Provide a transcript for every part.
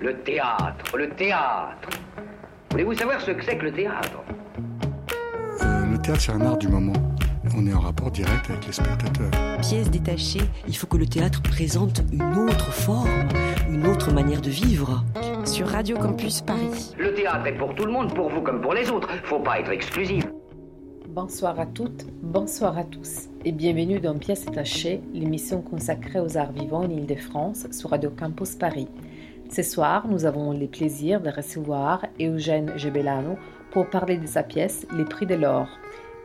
Le théâtre, le théâtre. Voulez-vous savoir ce que c'est que le théâtre? Euh, Le théâtre, c'est un art du moment. On est en rapport direct avec les spectateurs. Pièce détachée, il faut que le théâtre présente une autre forme, une autre manière de vivre. Sur Radio Campus Paris. Le théâtre est pour tout le monde, pour vous comme pour les autres. Faut pas être exclusif. Bonsoir à toutes, bonsoir à tous et bienvenue dans Pièce détachée, l'émission consacrée aux arts vivants en Ile-de-France sur Radio Campus Paris. Ce soir, nous avons le plaisir de recevoir Eugène Gebelano pour parler de sa pièce Les Prix de l'Or.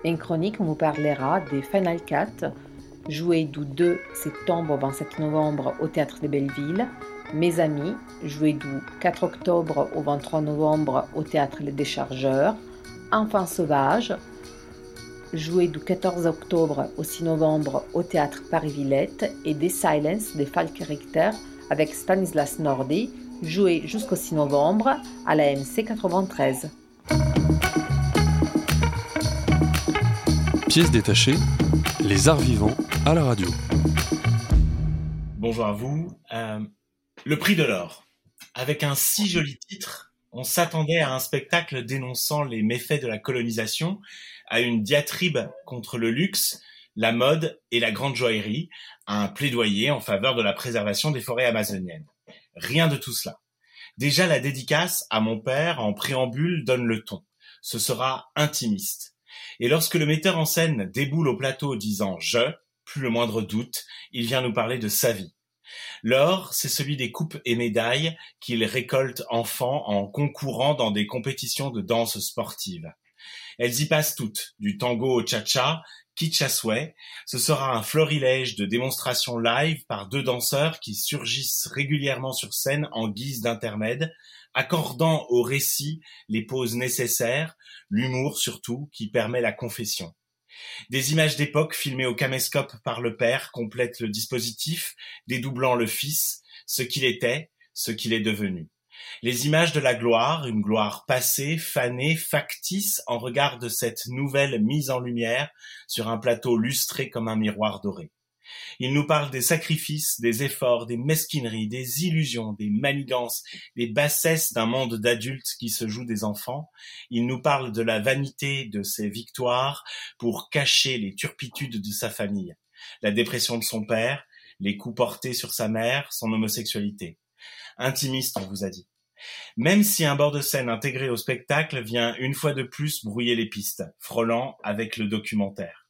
En chronique, on vous parlera des Final Cut, joué du 2 septembre au 27 novembre au Théâtre de Belleville, Mes Amis, joué du 4 octobre au 23 novembre au Théâtre Les Déchargeurs, Enfants Sauvages, joué du 14 octobre au 6 novembre au Théâtre Paris-Villette, et des Silence de Falk Richter avec Stanislas Nordi, joué jusqu'au 6 novembre à la MC 93. Pièces détachées, les arts vivants à la radio. Bonjour à vous. Euh, le prix de l'or. Avec un si joli titre, on s'attendait à un spectacle dénonçant les méfaits de la colonisation, à une diatribe contre le luxe, la mode et la grande joaillerie, un plaidoyer en faveur de la préservation des forêts amazoniennes. Rien de tout cela. Déjà la dédicace à mon père en préambule donne le ton. Ce sera intimiste. Et lorsque le metteur en scène déboule au plateau disant je, plus le moindre doute, il vient nous parler de sa vie. L'or, c'est celui des coupes et médailles qu'il récolte enfant en concourant dans des compétitions de danse sportive. Elles y passent toutes, du tango au cha-cha, Kitchasway. Ce sera un florilège de démonstrations live par deux danseurs qui surgissent régulièrement sur scène en guise d'intermède, accordant au récit les pauses nécessaires, l'humour surtout qui permet la confession. Des images d'époque filmées au caméscope par le père complètent le dispositif, dédoublant le fils, ce qu'il était, ce qu'il est devenu. Les images de la gloire, une gloire passée, fanée, factice en regard de cette nouvelle mise en lumière sur un plateau lustré comme un miroir doré. Il nous parle des sacrifices, des efforts, des mesquineries, des illusions, des manigances, des bassesses d'un monde d'adultes qui se joue des enfants. Il nous parle de la vanité de ses victoires pour cacher les turpitudes de sa famille, la dépression de son père, les coups portés sur sa mère, son homosexualité. Intimiste, on vous a dit. Même si un bord de scène intégré au spectacle vient une fois de plus brouiller les pistes, frôlant avec le documentaire.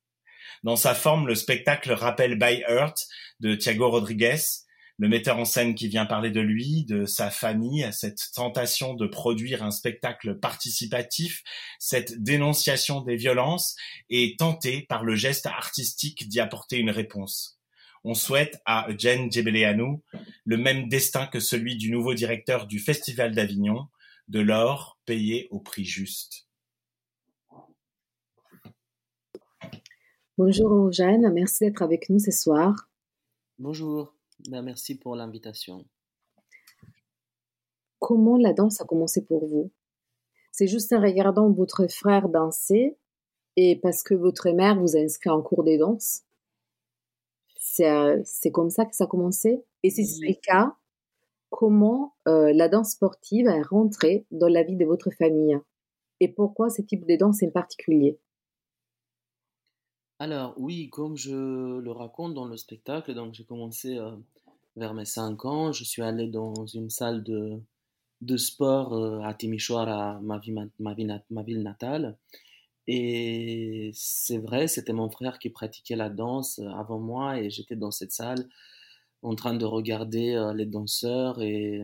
Dans sa forme, le spectacle rappelle By Earth de Thiago Rodriguez, le metteur en scène qui vient parler de lui, de sa famille, cette tentation de produire un spectacle participatif, cette dénonciation des violences, et tenté par le geste artistique d'y apporter une réponse. On souhaite à Jen Jebeleanu le même destin que celui du nouveau directeur du Festival d'Avignon, de l'or payé au prix juste. Bonjour Jeanne, merci d'être avec nous ce soir. Bonjour, ben, merci pour l'invitation. Comment la danse a commencé pour vous? C'est juste en regardant votre frère danser et parce que votre mère vous a inscrit en cours de danse? Euh, c'est comme ça que ça a commencé? Et si c'est le cas, comment euh, la danse sportive est rentrée dans la vie de votre famille Et pourquoi ce type de danse en particulier? Alors oui, comme je le raconte dans le spectacle, donc j'ai commencé euh, vers mes 5 ans. Je suis allé dans une salle de, de sport à Timișoara, ma, ma, ma ville natale. Et c'est vrai, c'était mon frère qui pratiquait la danse euh, avant moi et j'étais dans cette salle en train de regarder euh, les danseurs et,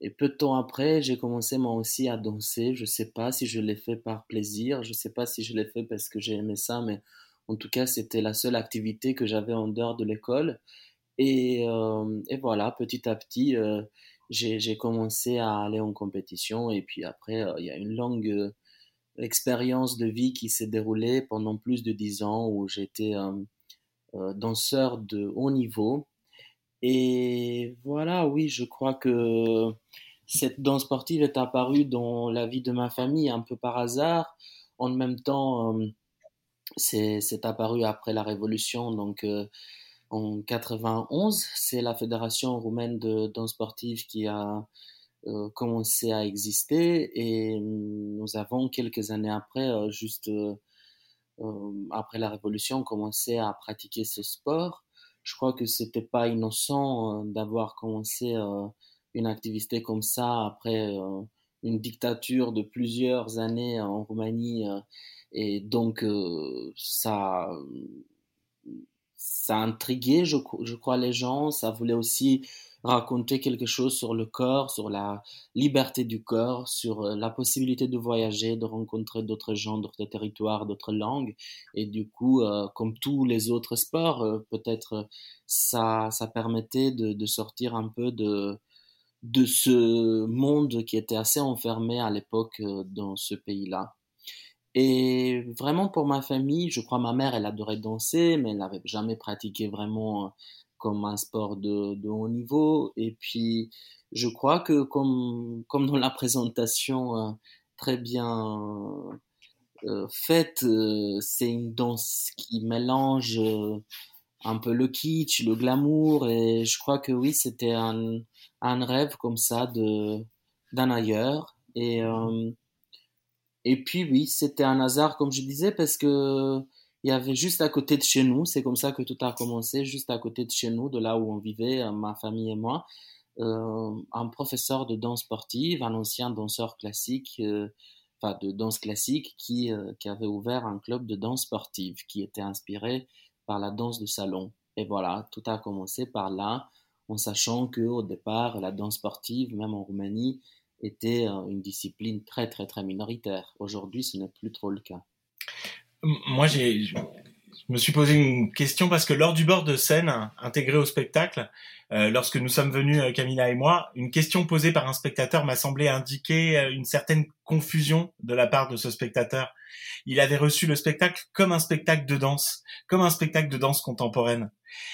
et peu de temps après, j'ai commencé moi aussi à danser. Je sais pas si je l'ai fait par plaisir, je sais pas si je l'ai fait parce que j'ai aimé ça, mais en tout cas, c'était la seule activité que j'avais en dehors de l'école. Et, euh, et, voilà, petit à petit, j'ai commencé à aller en compétition et puis après, il y a une longue l'expérience de vie qui s'est déroulée pendant plus de dix ans où j'étais euh, euh, danseur de haut niveau. Et voilà, oui, je crois que cette danse sportive est apparue dans la vie de ma famille un peu par hasard. En même temps, euh, c'est apparu après la Révolution, donc en 91. C'est la fédération roumaine de danse sportive qui a euh, commencé à exister et nous avons quelques années après, euh, juste après la révolution, commencé à pratiquer ce sport. Je crois que c'était pas innocent d'avoir commencé une activité comme ça après une dictature de plusieurs années en Roumanie et donc ça ça a intrigué, je, je, crois, les gens. Ça voulait aussi raconter quelque chose sur le corps, sur la liberté du corps, sur euh, la possibilité de voyager, de rencontrer d'autres gens, d'autres territoires, d'autres langues. Et du coup, euh, comme tous les autres sports, euh, peut-être ça, ça permettait de, de, sortir un peu de, de ce monde qui était assez enfermé à l'époque dans ce pays-là. Et vraiment pour ma famille, je crois ma mère, elle adorait danser, mais elle n'avait jamais pratiqué vraiment comme un sport de, haut niveau. Et puis, je crois que comme, comme dans la présentation euh, très bien euh, faite, c'est une danse qui mélange un peu le kitsch, le glamour. Et je crois que oui, c'était un, un rêve comme ça d'un ailleurs. Et et puis oui, c'était un hasard, comme je disais, parce que il y avait juste à côté de chez nous, c'est comme ça que tout a commencé, juste à côté de chez nous, de là où on vivait, euh, ma famille et moi, euh, un professeur de danse sportive, un ancien danseur classique, euh, enfin de danse classique, qui, qui avait ouvert un club de danse sportive qui était inspiré par la danse de salon. Et voilà, tout a commencé par là, en sachant que au départ, la danse sportive, même en Roumanie, était une discipline très très très minoritaire. Aujourd'hui, ce n'est plus trop le cas. Moi, j'ai, je me suis posé une question parce que lors du bord de scène intégré au spectacle, euh, lorsque nous sommes venus, euh, Camilla et moi, une question posée par un spectateur m'a semblé indiquer euh, une certaine confusion de la part de ce spectateur. Il avait reçu le spectacle comme un spectacle de danse, comme un spectacle de danse contemporaine.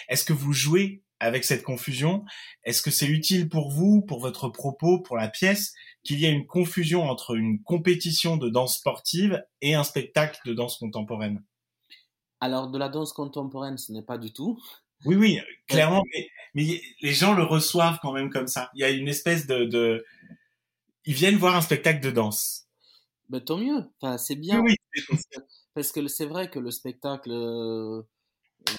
Est-ce que vous jouez avec cette confusion? Est-ce que c'est utile pour vous, pour votre propos, pour la pièce, qu'il y ait une confusion entre une compétition de danse sportive et un spectacle de danse contemporaine Alors, de la danse contemporaine, ce n'est pas du tout. Oui, oui, clairement, mais, les gens le reçoivent quand même comme ça. Il y a une espèce de... Ils viennent voir un spectacle de danse. Ben, tant mieux, enfin, c'est bien. Oui, Parce que c'est vrai que le spectacle euh,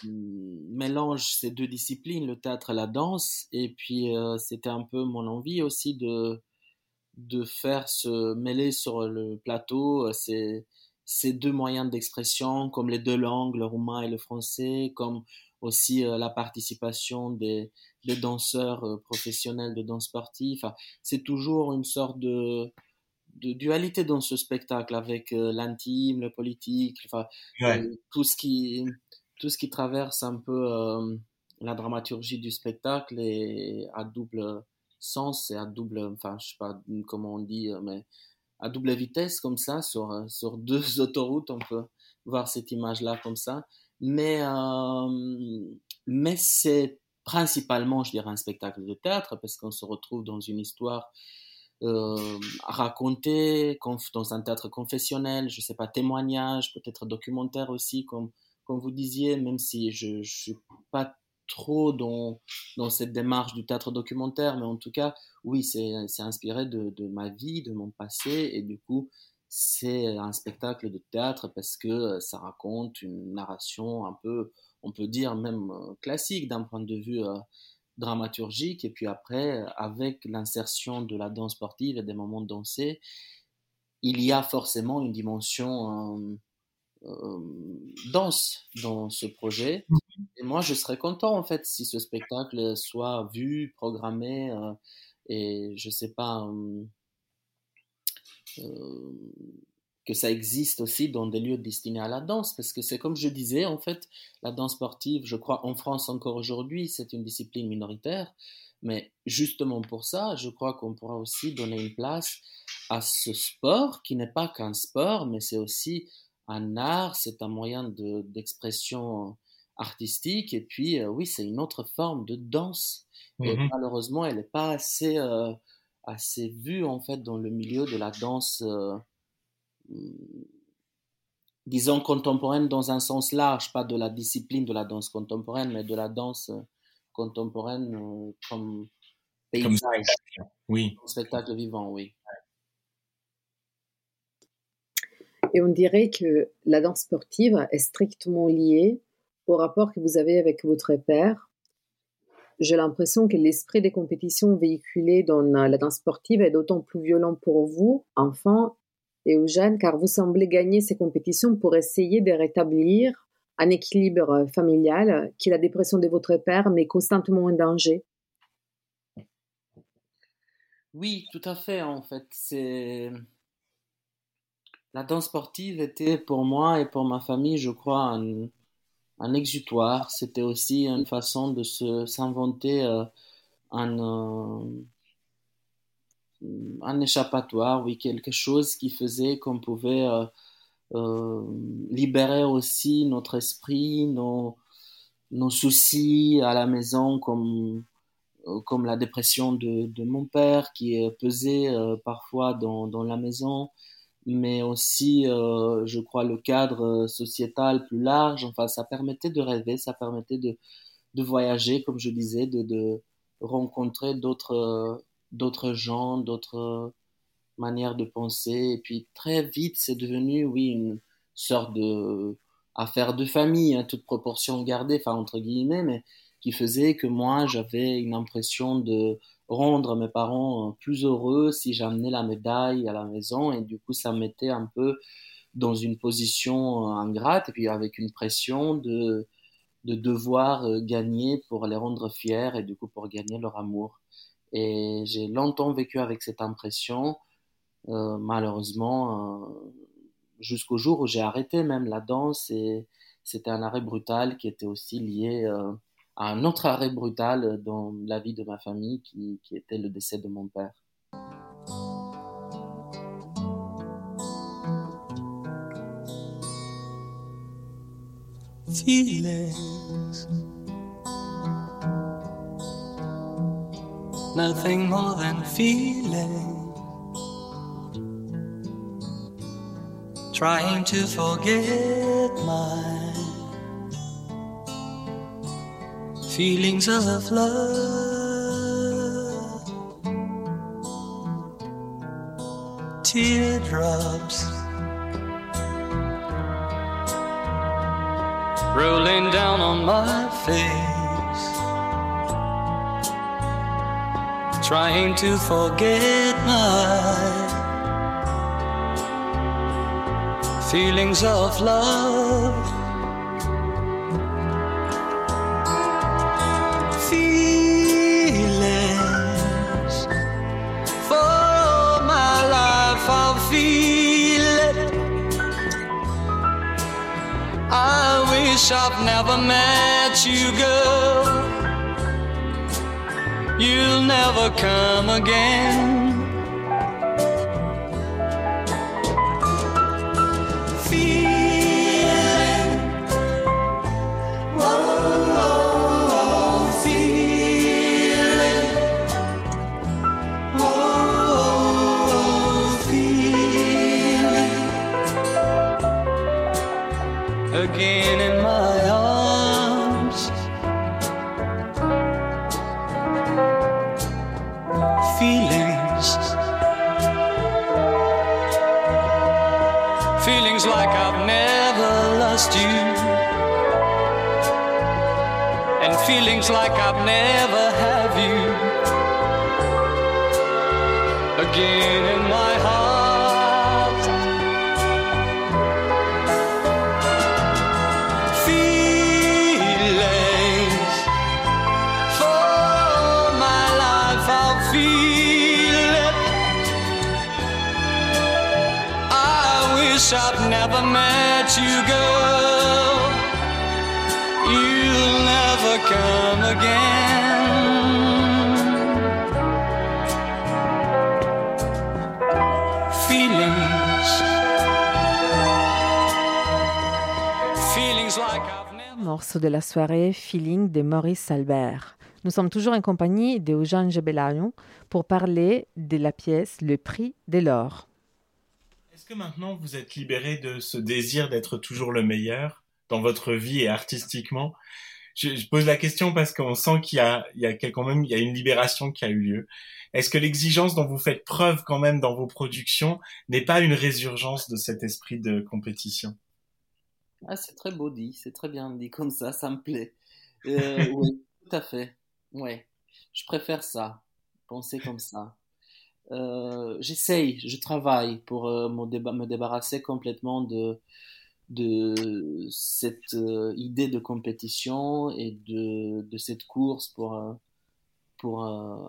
mélange ces deux disciplines, le théâtre et la danse. Et puis, euh, c'était un peu mon envie aussi de, de faire se mêler sur le plateau euh, ces, ces deux moyens d'expression, comme les deux langues, le roumain et le français, comme aussi euh, la participation des, des danseurs professionnels de danse sportive. Enfin, c'est toujours une sorte de, de dualité dans ce spectacle avec l'intime, le politique, enfin, tout ce qui tout ce qui traverse un peu euh, la dramaturgie du spectacle est à double sens et à double, enfin, je sais pas comment on dit, euh, mais à double vitesse comme ça, sur, euh, sur deux autoroutes, on peut voir cette image-là comme ça. Mais, mais c'est principalement, je dirais, un spectacle de théâtre parce qu'on se retrouve dans une histoire euh, racontée dans un théâtre confessionnel, je sais pas, témoignage, peut-être documentaire aussi, comme comme vous disiez, même si je ne suis pas trop dans, cette démarche du théâtre documentaire, mais en tout cas, oui, c'est inspiré de, de, ma vie, de mon passé, et du coup, c'est un spectacle de théâtre parce que euh, ça raconte une narration un peu, on peut dire même euh, classique d'un point de vue euh, dramaturgique, et puis après, avec l'insertion de la danse sportive et des moments dansés, il y a forcément une dimension danse dans ce projet. Mhm. Et moi, je serais content, en fait, si ce spectacle soit vu, programmé, euh, et je sais pas, euh, que ça existe aussi dans des lieux destinés à la danse, parce que c'est comme je disais, en fait, la danse sportive, je crois, en France encore aujourd'hui, c'est une discipline minoritaire, mais justement pour ça, je crois qu'on pourra aussi donner une place à ce sport qui n'est pas qu'un sport, mais c'est aussi un art, c'est un moyen d'expression artistique, et puis euh, oui, c'est une autre forme de danse. Et mmh malheureusement, elle n'est pas assez, euh, assez vue en fait dans le milieu de la danse euh, disons, contemporaine dans un sens large, pas de la discipline de la danse contemporaine, mais de la danse contemporaine comme paysage. oui. Spectacle vivant, oui. Et on dirait que la danse sportive est strictement liée au rapport que vous avez avec votre père. J'ai l'impression que l'esprit des compétitions véhiculées dans la danse sportive est d'autant plus violent pour vous, enfant et jeunes, car vous semblez gagner ces compétitions pour essayer de rétablir un équilibre familial qui la dépression de votre père met constamment en danger. Oui, tout à fait. En fait, c'est la danse sportive était pour moi et pour ma famille, je crois, un, exutoire. C'était aussi une façon de se s'inventer euh, un, euh, un échappatoire, oui, quelque chose qui faisait qu'on pouvait euh, libérer aussi notre esprit, nos, nos soucis à la maison, comme comme la dépression de, de mon père qui pesait parfois dans, dans la maison, mais aussi, euh, je crois, le cadre euh, sociétal plus large. Enfin, ça permettait de rêver, ça permettait de, de voyager, comme je disais, de, de rencontrer d'autres d'autres gens, d'autres manières de penser. Et puis très vite, c'est devenu, oui, une sorte de affaire de famille, hein, toute proportion gardée, enfin entre guillemets, mais qui faisait que moi, j'avais une impression de rendre mes parents euh, plus heureux si j'amenais la médaille à la maison. Et du coup ça me mettait un peu dans une position euh, ingrate et puis avec une pression de de devoir euh, gagner pour les rendre fiers et du coup pour gagner leur amour. Et j'ai longtemps vécu avec cette impression. Malheureusement jusqu'au jour où j'ai arrêté même la danse et c'était un arrêt brutal qui était aussi lié euh, un autre arrêt brutal dans la vie de ma famille qui, était le décès de mon père. Feelings, nothing more than feeling. Trying to forget my feelings of love. Teardrops rolling down on my face, trying to forget my feelings of love. Wish I've never met you, girl. You'll never come again. again like I've never Morceau de la soirée Feeling de Maurice Albert. Nous sommes toujours en compagnie de Eugène Gebelayon pour parler de la pièce Le prix de l'or. Est-ce que maintenant vous êtes libéré de ce désir d'être toujours le meilleur dans votre vie et artistiquement? Je, pose la question parce qu'on sent qu'il y a, il y a quand même, il y a une libération qui a eu lieu. Est-ce que l'exigence dont vous faites preuve quand même dans vos productions n'est pas une résurgence de cet esprit de compétition? Ah, c'est très beau dit, c'est très bien dit comme ça, ça me plaît. Euh, oui, tout à fait. Ouais, je préfère ça, penser comme ça. Euh, j'essaye, je travaille pour euh, me, débarrasser complètement de, de cette idée de compétition et de, de cette course pour, pour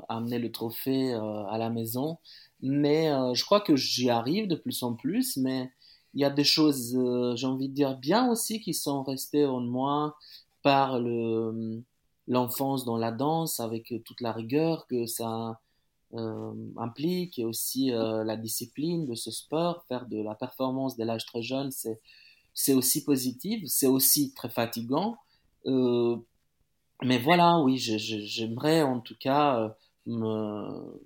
amener le trophée à la maison. Mais je crois que j'y arrive de plus en plus, mais il y a des choses, euh, j'ai envie de dire, bien aussi qui sont restées en moi par le, l'enfance dans la danse, avec toute la rigueur que ça euh, implique, et aussi euh, la discipline de ce sport. Faire de la performance dès l'âge très jeune, c'est, c'est aussi positif, c'est aussi très fatigant. mais voilà, oui, j'aimerais en tout cas me,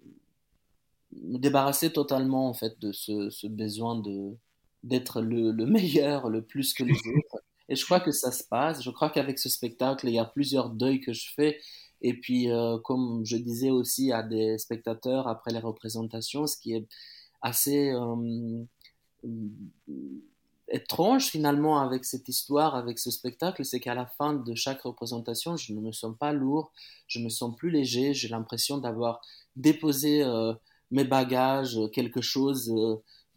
me débarrasser totalement en fait de ce besoin de d'être le, meilleur, le plus que les autres. Et je crois que ça se passe. Je crois qu'avec ce spectacle, il y a plusieurs deuils que je fais. Et puis, euh, comme je disais aussi à des spectateurs après les représentations, ce qui est assez euh, étrange finalement avec cette histoire, avec ce spectacle, c'est qu'à la fin de chaque représentation, je ne me sens pas lourd, je me sens plus léger, j'ai l'impression d'avoir déposé euh, mes bagages, quelque chose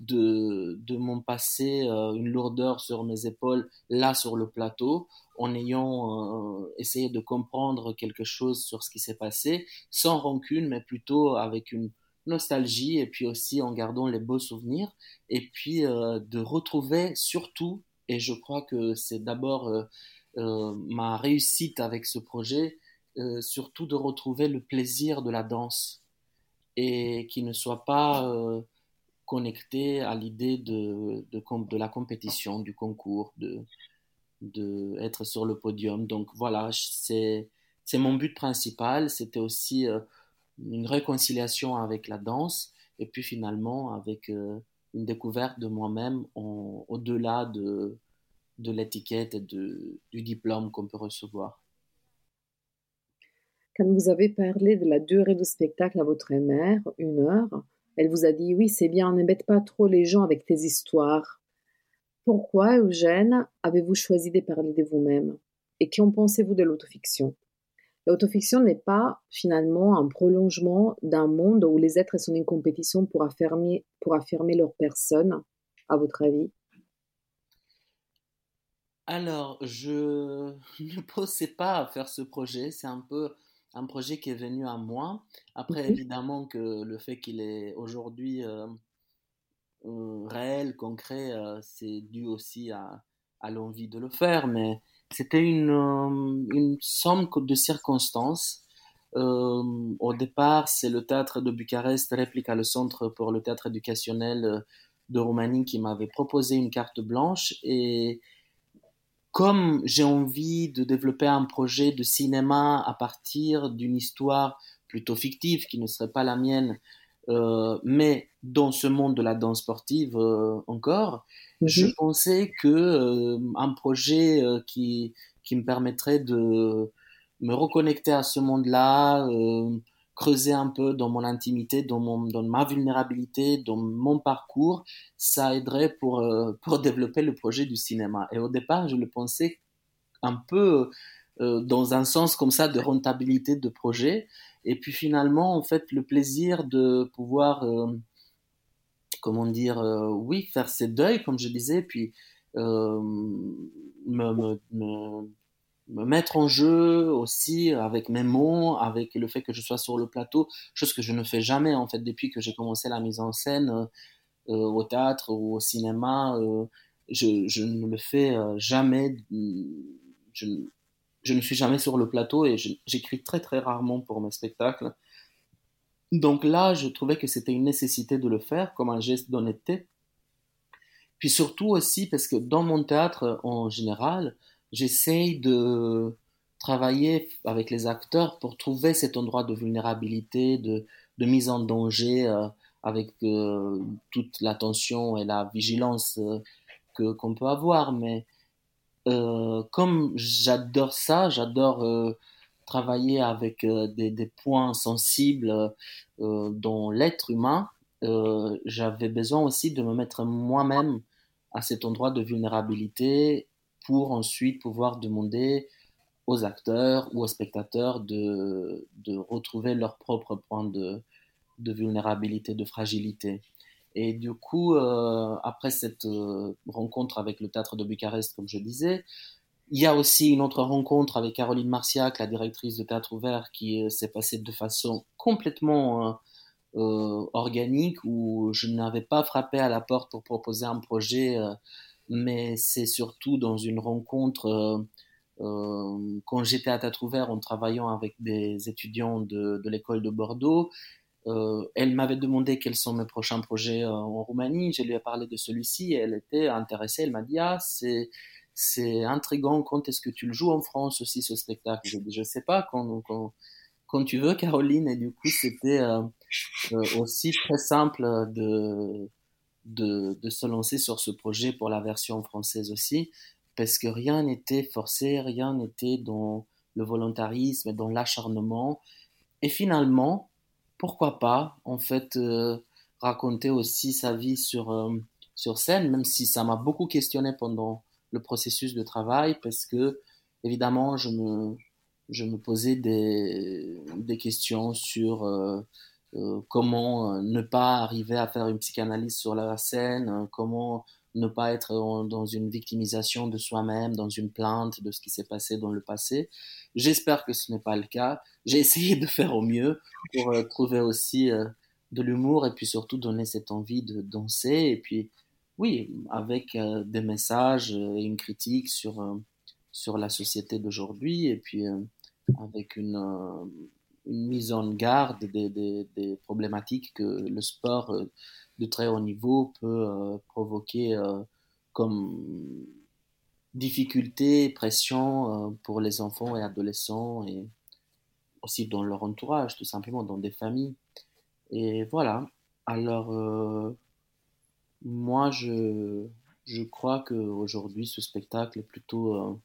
de, de mon passé, euh, une lourdeur sur mes épaules, là sur le plateau, en ayant euh, essayé de comprendre quelque chose sur ce qui s'est passé, sans rancune, mais plutôt avec une nostalgie, et puis aussi en gardant les beaux souvenirs, et puis euh, de retrouver surtout, et je crois que c'est d'abord ma réussite avec ce projet, surtout de retrouver le plaisir de la danse, et qui ne soit pas connecté à l'idée de, de, la compétition, du concours, de, de sur le podium. Donc voilà, c'est, c'est mon but principal. C'était aussi euh, une réconciliation avec la danse et puis finalement avec euh, une découverte de moi-même au-delà de, de l'étiquette et de, du diplôme qu'on peut recevoir. Quand vous avez parlé de la durée du spectacle à votre mère, une heure, elle vous a dit oui, c'est bien, n'embête pas trop les gens avec tes histoires. Pourquoi, Eugène, avez-vous choisi de parler de vous-même? Et qu'en pensez-vous de l'autofiction? L'autofiction n'est pas finalement un prolongement d'un monde où les êtres sont en compétition pour affirmer, pour affirmer leur personne, à votre avis? Alors, je ne pensais pas à faire ce projet. C'est un peu un projet qui est venu à moi. Après, évidemment, que le fait qu'il est aujourd'hui euh, euh, réel, concret, euh, c'est dû aussi à, à l'envie de le faire, mais c'était une, une somme de circonstances. au départ, c'est le théâtre de Bucarest, Réplique le Centre pour le théâtre éducationnel de Roumanie, qui m'avait proposé une carte blanche et comme j'ai envie de développer un projet de cinéma à partir d'une histoire plutôt fictive qui ne serait pas la mienne, euh, mais dans ce monde de la danse sportive euh, encore, mhm. je pensais que euh, un projet qui qui me permettrait de me reconnecter à ce monde-là, creuser un peu dans mon intimité, dans, mon, dans ma vulnérabilité, dans mon parcours, ça aiderait pour, euh, pour développer le projet du cinéma. Et au départ, je le pensais un peu euh, dans un sens comme ça de rentabilité de projet. Et puis finalement, en fait, le plaisir de pouvoir, euh, comment dire, oui, faire ses deuils, comme je disais, puis me, me, me me mettre en jeu aussi avec mes mots, avec le fait que je sois sur le plateau, chose que je ne fais jamais en fait depuis que j'ai commencé la mise en scène euh, euh, au théâtre ou au cinéma. Euh, je, ne le fais jamais. Je, je, ne suis jamais sur le plateau et j'écris très très rarement pour mes spectacles. Donc là, je trouvais que c'était une nécessité de le faire comme un geste d'honnêteté. Puis surtout aussi parce que dans mon théâtre en général, j'essaye de travailler avec les acteurs pour trouver cet endroit de vulnérabilité, de, mise en danger, euh, avec toute l'attention et la vigilance que qu'on peut avoir. Mais comme j'adore ça, j'adore travailler avec des, des, points sensibles dans l'être humain, j'avais besoin aussi de me mettre moi-même à cet endroit de vulnérabilité pour ensuite pouvoir demander aux acteurs ou aux spectateurs de, de retrouver leur propre point de, de, vulnérabilité, de fragilité. Et du coup, euh, après cette euh, rencontre avec le théâtre de Bucarest, comme je disais, il y a aussi une autre rencontre avec Caroline Marciac, la directrice de Théâtre Ouvert, qui euh, s'est passée de façon complètement organique, où je n'avais pas frappé à la porte pour proposer un projet, mais c'est surtout dans une rencontre euh, quand j'étais à Théâtre Ouvert en travaillant avec des étudiants de, l'école de Bordeaux, euh, elle m'avait demandé quels sont mes prochains projets euh, en Roumanie. Je lui ai parlé de celui-ci et elle était intéressée. Elle m'a dit Ah, c'est, c'est intriguant. Quand est-ce que tu le joues en France aussi, ce spectacle? Je dit Je sais pas, quand, quand, quand, tu veux, Caroline. Et du coup, c'était euh, euh, aussi très simple de, de, se lancer sur ce projet pour la version française aussi parce que rien n'était forcé, rien n'était dans le volontarisme, dans l'acharnement. Et finalement, pourquoi pas, en fait, euh, raconter aussi sa vie sur, euh, sur scène, même si ça m'a beaucoup questionné pendant le processus de travail, parce que, évidemment, je me, je me posais des, des questions sur euh, comment ne pas arriver à faire une psychanalyse sur la scène, comment ne pas être dans une victimisation de soi-même, dans une plainte de ce qui s'est passé dans le passé. J'espère que ce n'est pas le cas. J'ai essayé de faire au mieux pour euh, trouver aussi euh, de l'humour et puis surtout donner cette envie de danser. Et puis, oui, avec euh, des messages et une critique sur, sur la société d'aujourd'hui et puis avec une, une, mise en garde des, des, problématiques que le sport de très haut niveau peut euh, provoquer euh, comme difficulté, pression euh, pour les enfants et adolescents et aussi dans leur entourage, tout simplement, dans des familles. Et voilà. Alors, moi, je, je crois qu'aujourd'hui, ce spectacle est plutôt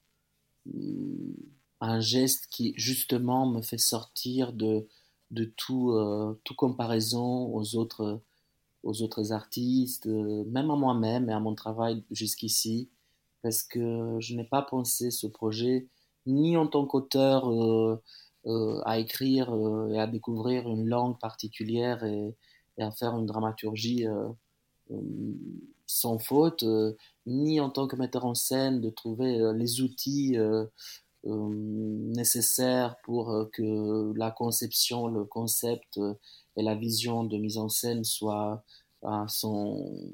un geste qui, justement, me fait sortir de, de tout, tout comparaison aux autres aux autres artistes, euh, même à moi-même et à mon travail jusqu'ici, parce que je n'ai pas pensé ce projet ni en tant qu'auteur euh, euh, à écrire et à découvrir une langue particulière et, à faire une dramaturgie sans faute, ni en tant que metteur en scène de trouver les outils nécessaires pour que la conception, le concept et la vision de mise en scène soit à son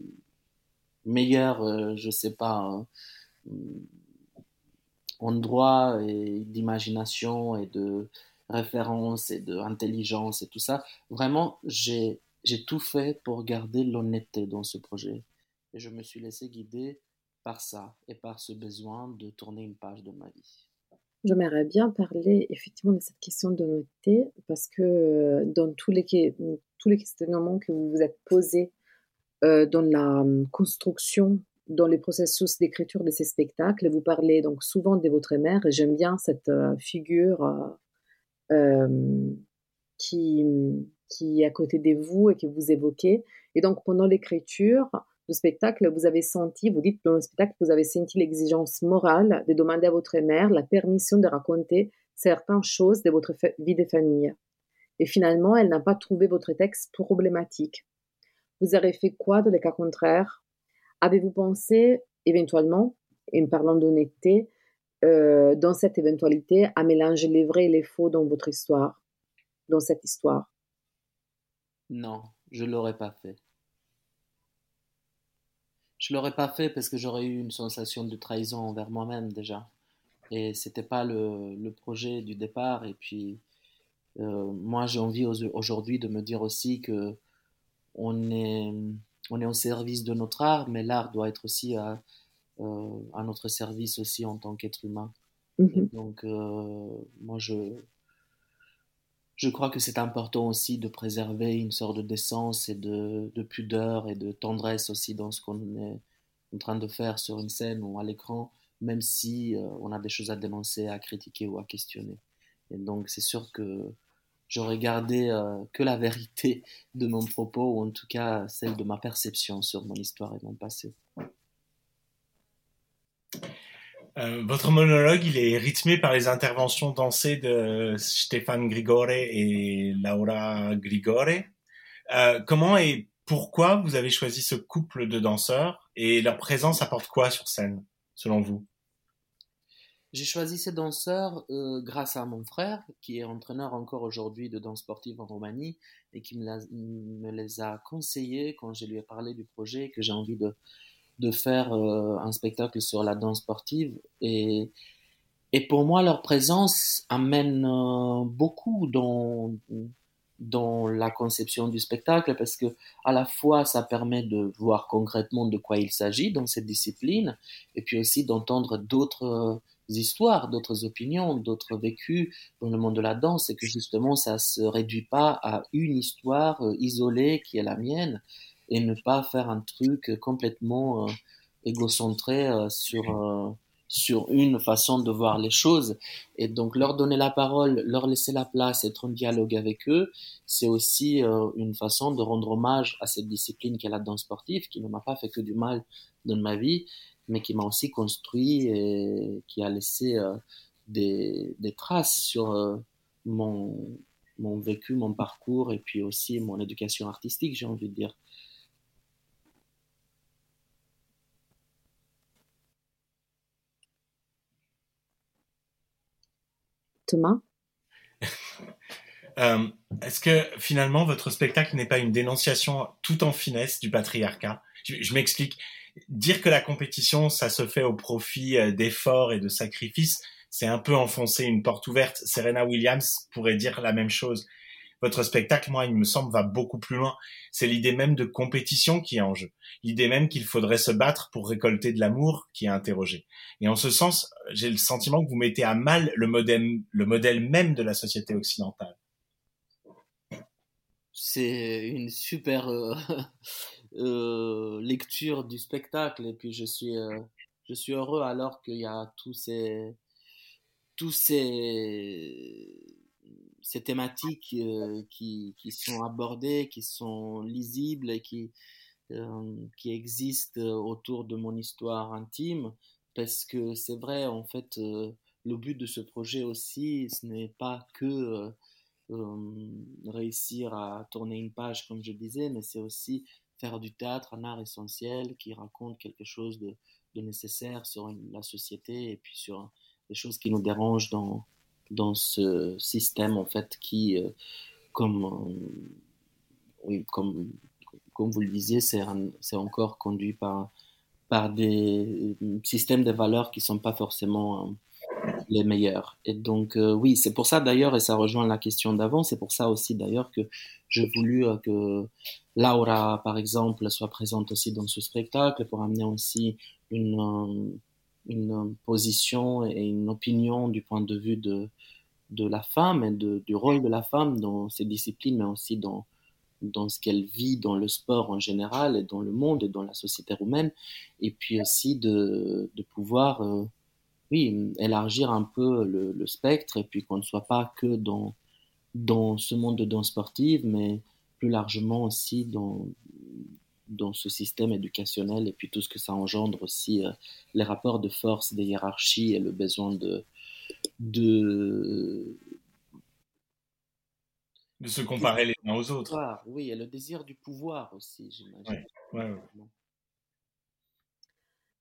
meilleur, euh, je sais pas, euh, endroit d'imagination et de référence et d'intelligence et tout ça. Vraiment, j'ai tout fait pour garder l'honnêteté dans ce projet. Et je me suis laissé guider par ça et par ce besoin de tourner une page de ma vie. J'aimerais bien parler effectivement de cette question d'honnêteté parce que euh, dans tous les, tous les questionnements que vous vous êtes posés euh, dans la hum, construction, dans les processus d'écriture de ces spectacles, vous parlez donc souvent de votre mère et j'aime bien cette euh, figure qui, qui est à côté de vous et que vous évoquez. Et donc pendant l'écriture, le spectacle, vous avez senti, vous dites dans le spectacle, vous avez senti l'exigence morale de demander à votre mère la permission de raconter certaines choses de votre vie de famille. Et finalement, elle n'a pas trouvé votre texte problématique. Vous avez fait quoi dans les cas contraires Avez-vous pensé éventuellement, en parlant d'honnêteté, euh, dans cette éventualité, à mélanger les vrais et les faux dans votre histoire, dans cette histoire? Non, je l'aurais pas fait. Je l'aurais pas fait parce que j'aurais eu une sensation de trahison envers moi-même déjà. Et c'était pas le, le, projet du départ. Et puis, euh, moi, j'ai envie aujourd'hui de me dire aussi que on est, on est au service de notre art, mais l'art doit être aussi à, euh, à notre service aussi en tant qu'être humain. Mm-hmm. Donc, euh, moi, je, je crois que c'est important aussi de préserver une sorte de décence et de, de, pudeur et de tendresse aussi dans ce qu'on est en train de faire sur une scène ou à l'écran, même si euh, on a des choses à dénoncer, à critiquer ou à questionner. Et donc c'est sûr que j'aurais gardé euh, que la vérité de mon propos, ou en tout cas celle de ma perception sur mon histoire et mon passé. Euh, votre monologue, il est rythmé par les interventions dansées de Stéphane Grigore et Laura Grigore. Euh, comment et pourquoi vous avez choisi ce couple de danseurs et leur présence apporte quoi sur scène, selon vous? J'ai choisi ces danseurs euh, grâce à mon frère, qui est entraîneur encore aujourd'hui de danse sportive en Roumanie et qui me, me les a conseillés quand je lui ai parlé du projet que j'ai envie de de faire euh, un spectacle sur la danse sportive. Et, et pour moi, leur présence amène euh, beaucoup dans, dans la conception du spectacle parce que à la fois ça permet de voir concrètement de quoi il s'agit dans cette discipline et puis aussi d'entendre d'autres euh, histoires, d'autres opinions, d'autres vécus dans le monde de la danse et que justement ça se réduit pas à une histoire isolée qui est la mienne et ne pas faire un truc complètement euh, égocentré euh, sur euh, sur une façon de voir les choses. Et donc leur donner la parole, leur laisser la place, être en dialogue avec eux, c'est aussi une façon de rendre hommage à cette discipline qu'est la danse sportive, qui ne m'a pas fait que du mal dans ma vie, mais qui m'a aussi construit et qui a laissé des, des, traces sur mon, mon vécu, mon parcours et puis aussi mon éducation artistique, j'ai envie de dire. Euh, Est-ce que finalement votre spectacle n'est pas une dénonciation tout en finesse du patriarcat? Je, m'explique. Dire que la compétition, ça se fait au profit euh, d'efforts et de sacrifices, c'est un peu enfoncer une porte ouverte. Serena Williams pourrait dire la même chose votre spectacle, moi, il me semble, va beaucoup plus loin. C'est l'idée même de compétition qui est en jeu. L'idée même qu'il faudrait se battre pour récolter de l'amour qui est interrogée. Et en ce sens, j'ai le sentiment que vous mettez à mal le modèle, le modèle même de la société occidentale. C'est une super euh, euh, lecture du spectacle et puis je suis, euh, je suis heureux alors qu'il y a tous ces ces thématiques euh, qui, qui, sont abordées, qui sont lisibles et qui, euh, qui existent autour de mon histoire intime, parce que c'est vrai, en fait, euh, le but de ce projet aussi, ce n'est pas que réussir à tourner une page, comme je disais, mais c'est aussi faire du théâtre un art essentiel qui raconte quelque chose de, de nécessaire sur la société et puis sur les choses qui nous dérangent dans, dans ce système en fait qui, euh, comme, euh, comme, comme vous le disiez, c'est encore conduit par, par des systèmes de valeurs qui ne sont pas forcément euh, les meilleurs. Et donc, oui, c'est pour ça d'ailleurs, et ça rejoint la question d'avant, c'est pour ça aussi d'ailleurs que j'ai voulu que Laura, par exemple, soit présente aussi dans ce spectacle pour amener aussi une une position et une opinion du point de vue de, de la femme et de, du rôle de la femme dans ces disciplines, mais aussi dans, dans ce qu'elle vit dans le sport en général et dans le monde et dans la société roumaine, et puis aussi de, de pouvoir, euh, oui, élargir un peu le, le, spectre et puis qu'on ne soit pas que dans, dans ce monde de danse sportive, mais plus largement aussi dans, dans ce système éducationnel et puis tout ce que ça engendre aussi, euh, les rapports de force, des hiérarchies et le besoin de... de de se comparer les uns aux autres. Oui, et le désir du pouvoir aussi, j'imagine.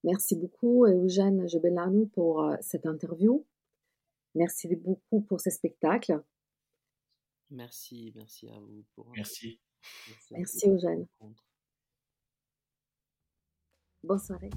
Merci beaucoup, Eugène Jebellarnou, pour euh, cette interview. Merci beaucoup pour ce spectacle. Merci, merci à vous. Pour... Merci. Merci, merci Eugène. Bonne.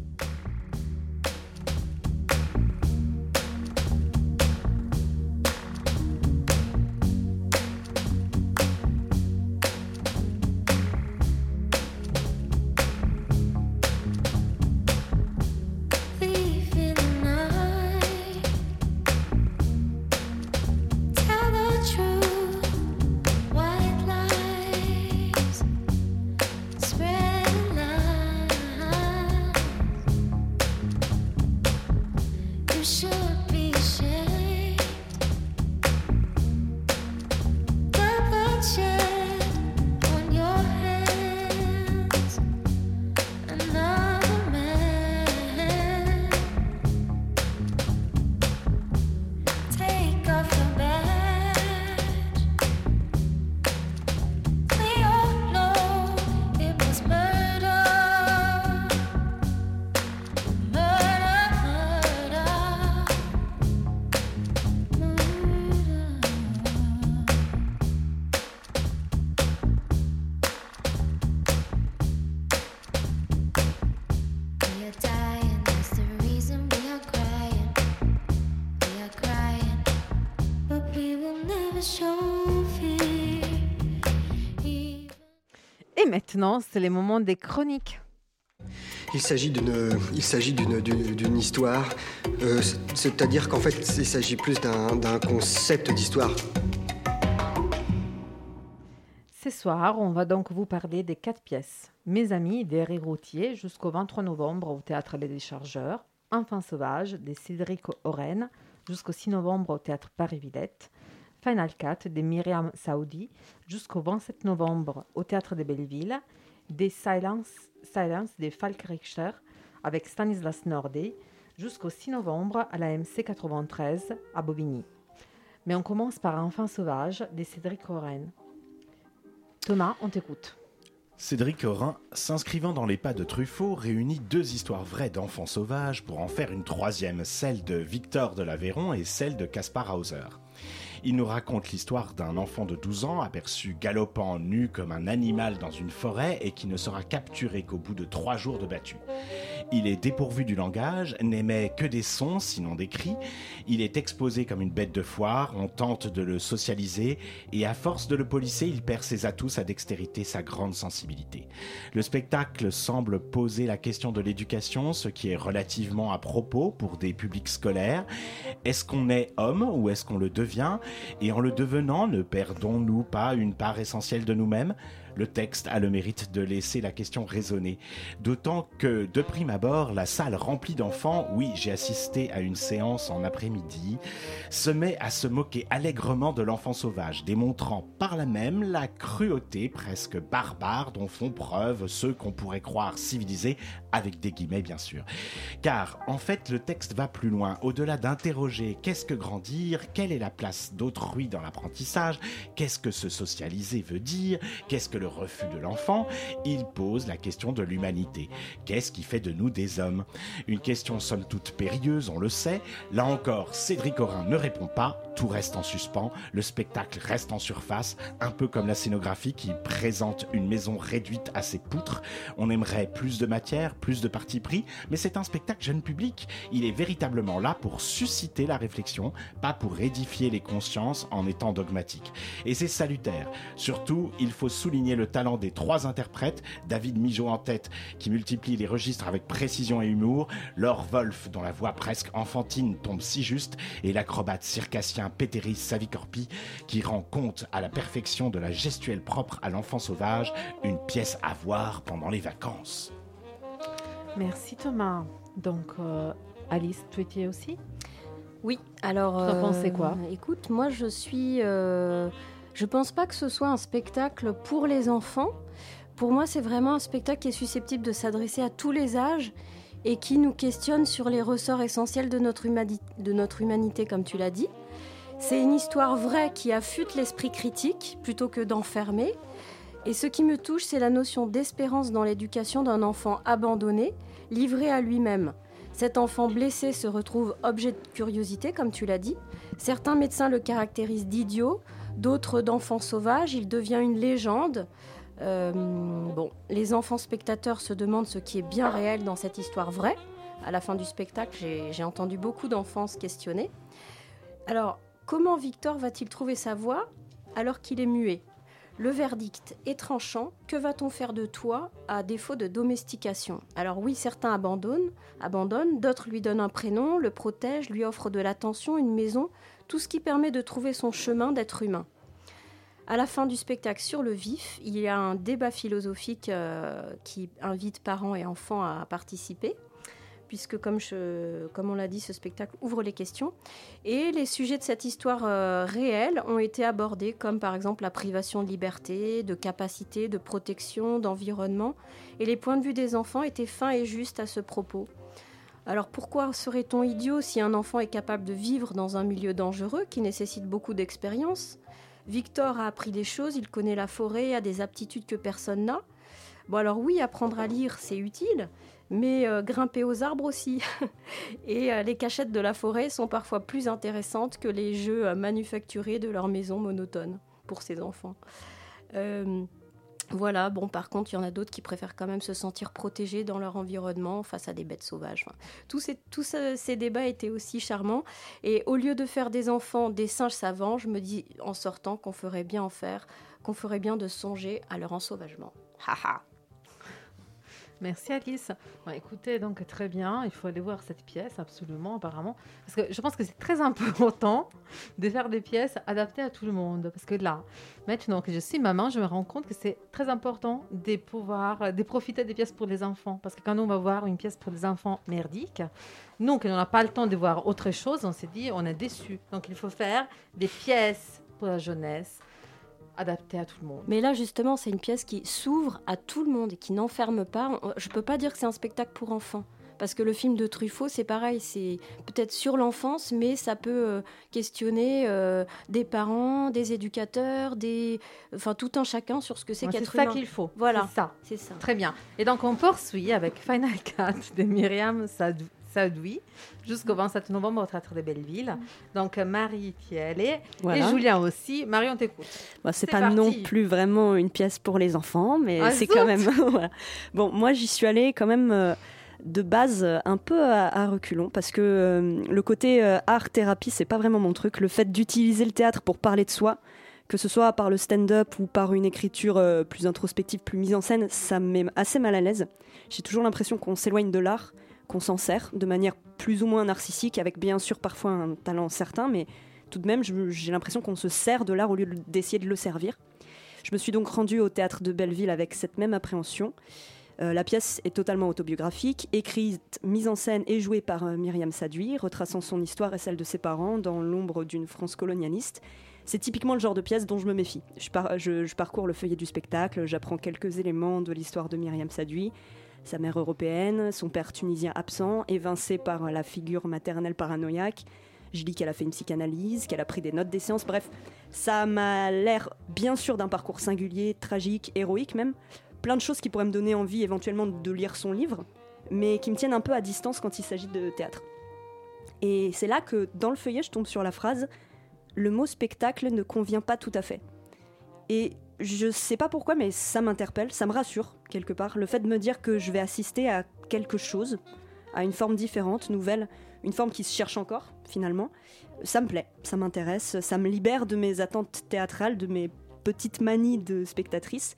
Et maintenant, c'est les moments des chroniques. Il s'agit d'une, il s'agit d'une, d'une, histoire. Euh, c'est-à-dire qu'en fait, il s'agit plus d'un, d'un concept d'histoire. Ce soir, on va donc vous parler des quatre pièces. Mes amis des Routier jusqu'au 23 novembre au Théâtre Les Déchargeurs. Enfants sauvages des Cédric Oren jusqu'au 6 novembre au Théâtre Paris-Villette. Final Cut de Myriam Saoudi jusqu'au 27 novembre au Théâtre de Belleville. Des Silence, Silence des Falk Richter avec Stanislas Nordé jusqu'au 6 novembre à la MC 93 à Bobigny. Mais on commence par Enfants sauvages des Cédric Oren. Thomas, on t'écoute. Cédric Orin, s'inscrivant dans les pas de Truffaut, réunit deux histoires vraies d'enfants sauvages pour en faire une troisième, celle de Victor de l'Aveyron et celle de Caspar Hauser. Il nous raconte l'histoire d'un enfant de 12 ans aperçu galopant nu comme un animal dans une forêt et qui ne sera capturé qu'au bout de trois jours de battu. Il est dépourvu du langage, n'émet que des sons, sinon des cris. Il est exposé comme une bête de foire, on tente de le socialiser, et à force de le polisser, il perd ses atouts, sa dextérité, sa grande sensibilité. Le spectacle semble poser la question de l'éducation, ce qui est relativement à propos pour des publics scolaires. Est-ce qu'on est homme ou est-ce qu'on le devient? Et en le devenant, ne perdons-nous pas une part essentielle de nous-mêmes? Le texte a le mérite de laisser la question résonner. D'autant que, de prime abord, la salle remplie d'enfants, oui, j'ai assisté à une séance en après-midi, se met à se moquer allègrement de l'enfant sauvage, démontrant par là même la cruauté presque barbare dont font preuve ceux qu'on pourrait croire civilisés, avec des guillemets bien sûr. Car, en fait, le texte va plus loin, au-delà d'interroger qu'est-ce que grandir, quelle est la place d'autrui dans l'apprentissage, qu'est-ce que se socialiser veut dire, qu'est-ce que le refus de l'enfant, il pose la question de l'humanité. Qu'est-ce qui fait de nous des hommes? Une question somme toute périlleuse, on le sait. Là encore, Cédric Orin ne répond pas, tout reste en suspens, le spectacle reste en surface, un peu comme la scénographie qui présente une maison réduite à ses poutres. On aimerait plus de matière, plus de parti pris, mais c'est un spectacle jeune public. Il est véritablement là pour susciter la réflexion, pas pour édifier les consciences en étant dogmatique. Et c'est salutaire. Surtout, il faut souligner le talent des trois interprètes, David Mijo en tête, qui multiplie les registres avec précision et humour, Laure Wolf, dont la voix presque enfantine tombe si juste, et l'acrobate circassien Peteris Savicorpi, qui rend compte à la perfection de la gestuelle propre à l'enfant sauvage, une pièce à voir pendant les vacances. Merci Thomas. Donc, euh, Alice, tu étais aussi? Oui, alors. Tu en pensais quoi? euh, Écoute, moi je suis. Euh, je pense pas que ce soit un spectacle pour les enfants. Pour moi, c'est vraiment un spectacle qui est susceptible de s'adresser à tous les âges et qui nous questionne sur les ressorts essentiels de notre, de notre humanité, comme tu l'as dit. C'est une histoire vraie qui affûte l'esprit critique plutôt que d'enfermer. Et ce qui me touche, c'est la notion d'espérance dans l'éducation d'un enfant abandonné, livré à lui-même. Cet enfant blessé se retrouve objet de curiosité, comme tu l'as dit. Certains médecins le caractérisent d'idiot, d'autres d'enfants sauvages. Il devient une légende. Euh, bon, les enfants spectateurs se demandent ce qui est bien réel dans cette histoire vraie. À la fin du spectacle, j'ai entendu beaucoup d'enfants se questionner. Alors, comment Victor va-t-il trouver sa voix alors qu'il est muet? Le verdict est tranchant. Que va-t-on faire de toi à défaut de domestication? Alors oui, certains abandonnent, abandonnent, d'autres lui donnent un prénom, le protègent, lui offrent de l'attention, une maison, tout ce qui permet de trouver son chemin d'être humain. À la fin du spectacle sur le vif, il y a un débat philosophique euh, qui invite parents et enfants à participer, puisque comme, on l'a dit, ce spectacle ouvre les questions. Et les sujets de cette histoire euh, réelle ont été abordés, comme par exemple la privation de liberté, de capacité, de protection, d'environnement. Et les points de vue des enfants étaient fins et justes à ce propos. Alors pourquoi serait-on idiot si un enfant est capable de vivre dans un milieu dangereux qui nécessite beaucoup d'expérience? Victor a appris des choses, il connaît la forêt, a des aptitudes que personne n'a. Bon alors oui, apprendre à lire, c'est utile, mais euh, grimper aux arbres aussi. Et euh, les cachettes de la forêt sont parfois plus intéressantes que les jeux euh, manufacturés de leur maison monotone pour ces enfants. Voilà, bon, par contre, il y en a d'autres qui préfèrent quand même se sentir protégés dans leur environnement face à des bêtes sauvages. tous, ces, débats étaient aussi charmants. Et au lieu de faire des enfants des singes savants, je me dis en sortant qu'on ferait bien en faire, qu'on ferait bien de songer à leur ensauvagement. Haha. Merci Alice. Bon, écoutez, donc très bien, il faut aller voir cette pièce absolument, apparemment, parce que je pense que c'est très important de faire des pièces adaptées à tout le monde, parce que là, maintenant que je suis maman, je me rends compte que c'est très important de pouvoir de profiter des pièces pour les enfants, parce que quand on va voir une pièce pour les enfants merdique, nous, qui n'avons pas le temps de voir autre chose, on s'est dit, on est déçu. Donc il faut faire des pièces pour la jeunesse adaptées à tout le monde. Mais là, justement, c'est une pièce qui s'ouvre à tout le monde et qui n'enferme pas. Je peux pas dire que c'est un spectacle pour enfants. Parce que le film de Truffaut, c'est pareil, c'est peut-être sur l'enfance, mais ça peut euh, questionner euh, des parents, des éducateurs, des, enfin tout un chacun sur ce que c'est Ouais, qu'être C'est ça qu'il faut. Voilà, C'est ça. c'est ça. Très bien. Et donc, on poursuit avec Final Cut de Myriam Sadou- Sadoui jusqu'au 27 novembre au Théâtre de Belleville. Donc, Marie, tu y es allée. Voilà. Et Julien aussi. Marie, on t'écoute. Bon, c'est pas parti. non plus vraiment une pièce pour les enfants, mais Ah, c'est quand même. voilà. Bon, moi j'y suis allée quand même euh, de base euh, un peu à, à reculons parce que euh, le côté euh, art thérapie c'est pas vraiment mon truc. Le fait d'utiliser le théâtre pour parler de soi, que ce soit par le stand-up ou par une écriture euh, plus introspective, plus mise en scène, ça me met assez mal à l'aise. J'ai toujours l'impression qu'on s'éloigne de l'art, qu'on s'en sert de manière plus ou moins narcissique, avec bien sûr parfois un talent certain, mais tout de même, j'ai l'impression qu'on se sert de l'art au lieu de- d'essayer de le servir. Je me suis donc rendue au théâtre de Belleville avec cette même appréhension. Euh, la pièce est totalement autobiographique, écrite, mise en scène et jouée par euh, Myriam Sadui, retraçant son histoire et celle de ses parents dans l'ombre d'une France colonialiste. C'est typiquement le genre de pièce dont je me méfie. Je parcours le feuillet du spectacle, j'apprends quelques éléments de l'histoire de Myriam Sadui, sa mère européenne, son père tunisien absent, évincé par la figure maternelle paranoïaque. Je lis qu'elle a fait une psychanalyse, qu'elle a pris des notes des séances, bref, ça m'a l'air bien sûr d'un parcours singulier, tragique, héroïque même. Plein de choses qui pourraient me donner envie éventuellement de lire son livre, mais qui me tiennent un peu à distance quand il s'agit de théâtre. Et c'est là que dans le feuillet, je tombe sur la phrase Le mot spectacle ne convient pas tout à fait. Et je sais pas pourquoi, mais ça m'interpelle, ça me rassure quelque part. Le fait de me dire que je vais assister à quelque chose, à une forme différente, nouvelle, une forme qui se cherche encore finalement, ça me plaît, ça m'intéresse, ça me libère de mes attentes théâtrales, de mes petites manies de spectatrice.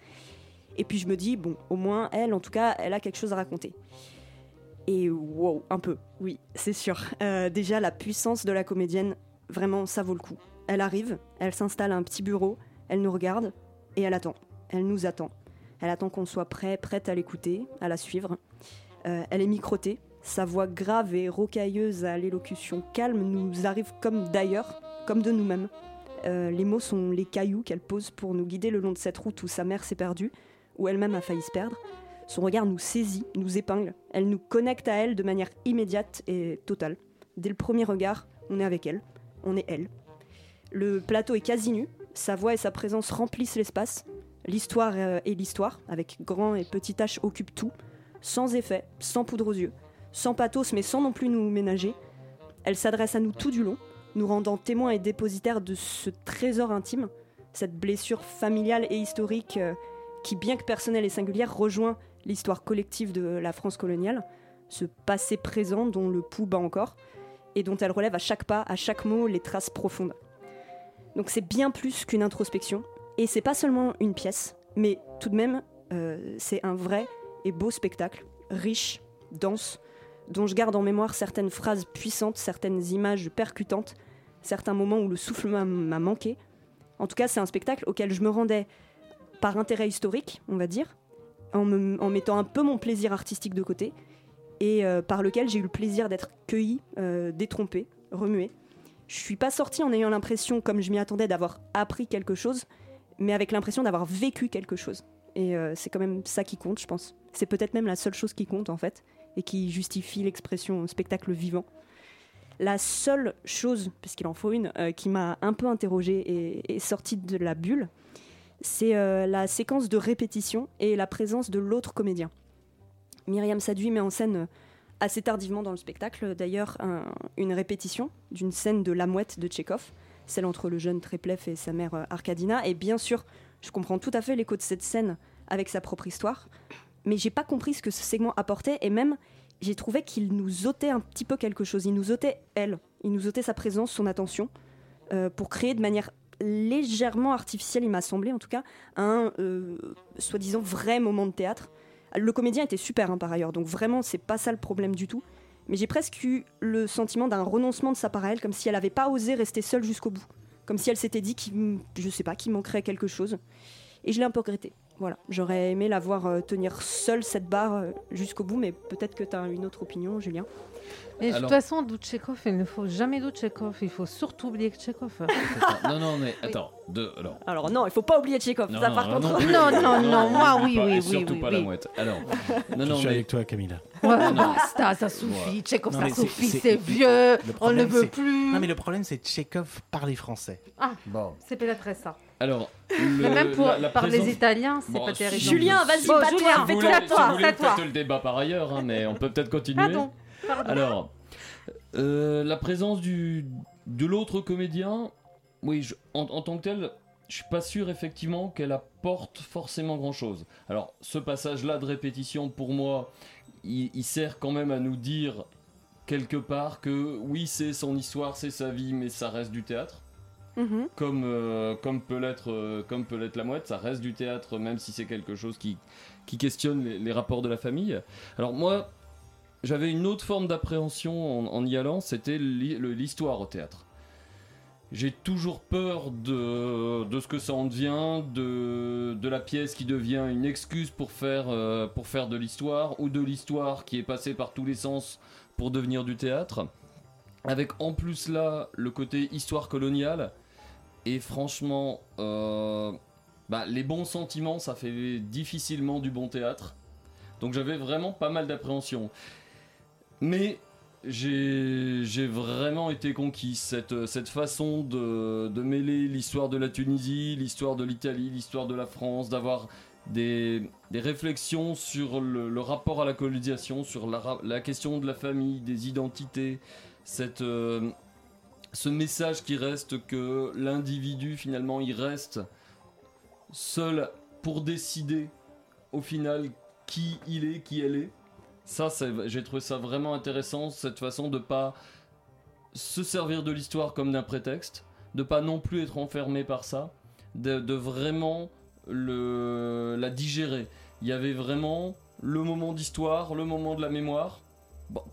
Et puis je me dis, bon, au moins elle, en tout cas, elle a quelque chose à raconter. Et wow, un peu, oui, c'est sûr. Euh, déjà, la puissance de la comédienne, vraiment, ça vaut le coup. Elle arrive, elle s'installe à un petit bureau, elle nous regarde et elle attend. Elle nous attend. Elle attend qu'on soit prêt, prête à l'écouter, à la suivre. Euh, elle est microtée. Sa voix grave et rocailleuse à l'élocution calme nous arrive comme d'ailleurs, comme de nous-mêmes. Euh, les mots sont les cailloux qu'elle pose pour nous guider le long de cette route où sa mère s'est perdue, où elle-même a failli se perdre. Son regard nous saisit, nous épingle. Elle nous connecte à elle de manière immédiate et totale. Dès le premier regard, on est avec elle, on est elle. Le plateau est quasi nu, sa voix et sa présence remplissent l'espace. L'histoire euh, et l'histoire, avec grand et petit H, occupent tout, sans effet, sans poudre aux yeux, sans pathos, mais sans non plus nous ménager. Elle s'adresse à nous tout du long, nous rendant témoins et dépositaires de ce trésor intime, cette blessure familiale et historique euh, qui, bien que personnelle et singulière, rejoint l'histoire collective de la France coloniale, ce passé présent dont le pouls bat encore, et dont elle relève à chaque pas, à chaque mot, les traces profondes. Donc c'est bien plus qu'une introspection, et c'est pas seulement une pièce, mais tout de même, euh, c'est un vrai et beau spectacle, riche, dense, dont je garde en mémoire certaines phrases puissantes, certaines images percutantes, certains moments où le souffle m'a m'a manqué. En tout cas, c'est un spectacle auquel je me rendais par intérêt historique, on va dire, en mettant un peu mon plaisir artistique de côté, et euh, par lequel j'ai eu le plaisir d'être cueilli, euh, détrompé, remué. Je suis pas sortie en ayant l'impression, comme je m'y attendais, d'avoir appris quelque chose, mais avec l'impression d'avoir vécu quelque chose. Et euh, c'est quand même ça qui compte, je pense. C'est peut-être même la seule chose qui compte, en fait, et qui justifie l'expression spectacle vivant. La seule chose, parce qu'il en faut une, euh, qui m'a un peu interrogée et, et sortie de la bulle, c'est euh, la séquence de répétition et la présence de l'autre comédien. Myriam Sadui met en scène assez tardivement dans le spectacle, d'ailleurs, un- une répétition d'une scène de La Mouette de Tchekhov, celle entre le jeune Treplev et sa mère euh, Arkadina. Et bien sûr, je comprends tout à fait l'écho de cette scène avec sa propre histoire, mais j'ai pas compris ce que ce segment apportait, et même j'ai trouvé qu'il nous ôtait un petit peu quelque chose. Il nous ôtait elle, il nous ôtait sa présence, son attention, euh, pour créer de manière légèrement artificiel, il m'a semblé en tout cas, un euh, soi-disant vrai moment de théâtre. Le comédien était super hein, par ailleurs, donc vraiment c'est pas ça le problème du tout. Mais j'ai presque eu le sentiment d'un renoncement de sa part à elle, comme si elle n'avait pas osé rester seule jusqu'au bout. Comme si elle s'était dit qu'il, je sais pas, qu'il manquerait quelque chose. Et je l'ai un peu regretté. Voilà, j'aurais aimé la voir euh, tenir seule cette barre euh, jusqu'au bout, mais peut-être que tu as une autre opinion, Julien. Mais de toute façon, Doutchekov, il ne faut jamais Doutchekov. Il faut surtout oublier Tchekhov. non, non, mais attends. De, alors. alors non, il faut pas oublier Tchekhov. Non, ça, non, par non, contre. Non, non, non, moi, oui, Pas- oui, et oui. Surtout oui, pas oui. la mouette. Alors. Non, Je non, suis mais. avec toi, Camilla. Ouais, Non, non. basta, ça suffit. Non, ça suffit, c'est- vieux. On ne veut plus. Non, mais le problème, c'est Tchekhov parle français. Ah, Bon. c'est peut-être ça. Alors. Mais le- même pour la- la par les présence- Italiens, c'est Bon, pas si- terrible. Julien, vas-y, Bon, Julien, fais-toi à Si toi, à toi. le débat par ailleurs, hein, mais on peut peut-être continuer. Pardon, pardon. Alors, euh, la présence du, de l'autre comédien, oui, je- en, en tant que tel, je suis pas sûr effectivement qu'elle apporte forcément grand-chose. Alors, ce passage-là de répétition, pour moi, il, il sert quand même à nous dire quelque part que oui, c'est son histoire, c'est sa vie, mais ça reste du théâtre. Mhm. Comme, euh, comme peut l'être euh, comme peut l'être la mouette, ça reste du théâtre, même si c'est quelque chose qui, questionne les, rapports de la famille. Alors moi, j'avais une autre forme d'appréhension en, y allant, c'était l'histoire au théâtre. J'ai toujours peur de, ce que ça en devient, de, de la pièce qui devient une excuse pour faire, euh, pour faire de l'histoire, ou de l'histoire qui est passée par tous les sens pour devenir du théâtre. Avec en plus là le côté histoire coloniale, et franchement, euh, bah, les bons sentiments, ça fait difficilement du bon théâtre. Donc j'avais vraiment pas mal d'appréhension. Mais j'ai vraiment été conquis. Cette, cette façon de, de mêler l'histoire de la Tunisie, l'histoire de l'Italie, l'histoire de la France, d'avoir des, des réflexions sur le, rapport à la colonisation, sur la question de la famille, des identités, cette, euh, ce message qui reste que l'individu finalement il reste seul pour décider au final qui il est, qui elle est. Ça, j'ai trouvé ça vraiment intéressant, cette façon de pas se servir de l'histoire comme d'un prétexte, de pas non plus être enfermé par ça, de, vraiment la digérer. Il y avait vraiment le moment d'histoire, le moment de la mémoire.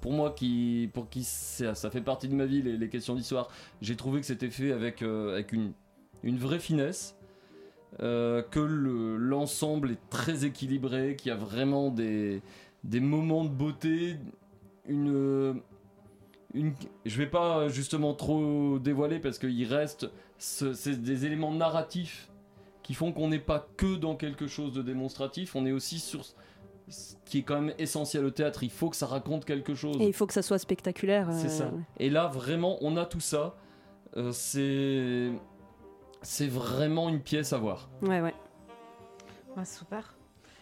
Pour moi, qui, pour qui ça, fait partie de ma vie, les, questions d'histoire, j'ai trouvé que c'était fait avec, euh, avec une, une vraie finesse. euh, que le- l'ensemble est très équilibré, qu'il y a vraiment des, des moments de beauté, une, une, je vais pas justement trop dévoiler parce qu'il reste, ce- des éléments narratifs qui font qu'on n'est pas que dans quelque chose de démonstratif, on est aussi sur ce qui est quand même essentiel au théâtre, il faut que ça raconte quelque chose. Et il faut que ça soit spectaculaire. C'est euh, ça. Et là, vraiment, on a tout ça. Euh, c'est c'est vraiment une pièce à voir. Ouais, ouais. Ah, super.